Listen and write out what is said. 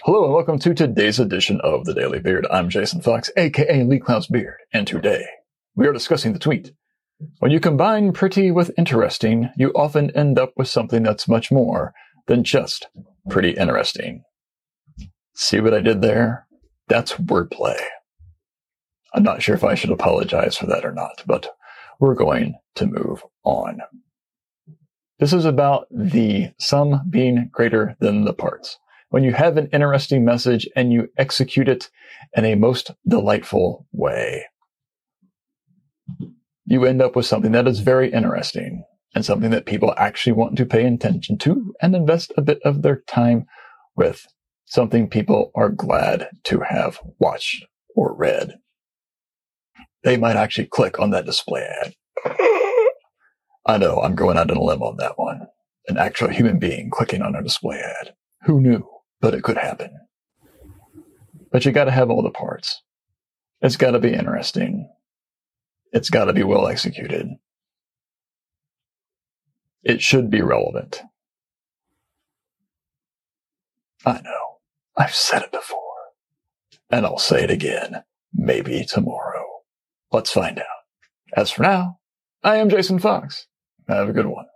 Hello and welcome to today's edition of the Daily Beard. I'm Jason Fox, aka Lee Clow's Beard, and today we are discussing the tweet. When you combine pretty with interesting, you often end up with something that's much more than just pretty interesting. See what I did there? That's wordplay. I'm not sure if I should apologize for that or not, but we're going to move on. This is about the sum being greater than the parts. When you have an interesting message and you execute it in a most delightful way, you end up with something that is very interesting and something that people actually want to pay attention to and invest a bit of their time with. Something people are glad to have watched or read. They might actually click on that display ad. I know I'm going out on a limb on that one. An actual human being clicking on a display ad. Who knew? But it could happen. But you gotta have all the parts. It's gotta be interesting. It's gotta be well executed. It should be relevant. I know. I've said it before. And I'll say it again. Maybe tomorrow. Let's find out. As for now, I am Jason Fox. Have a good one.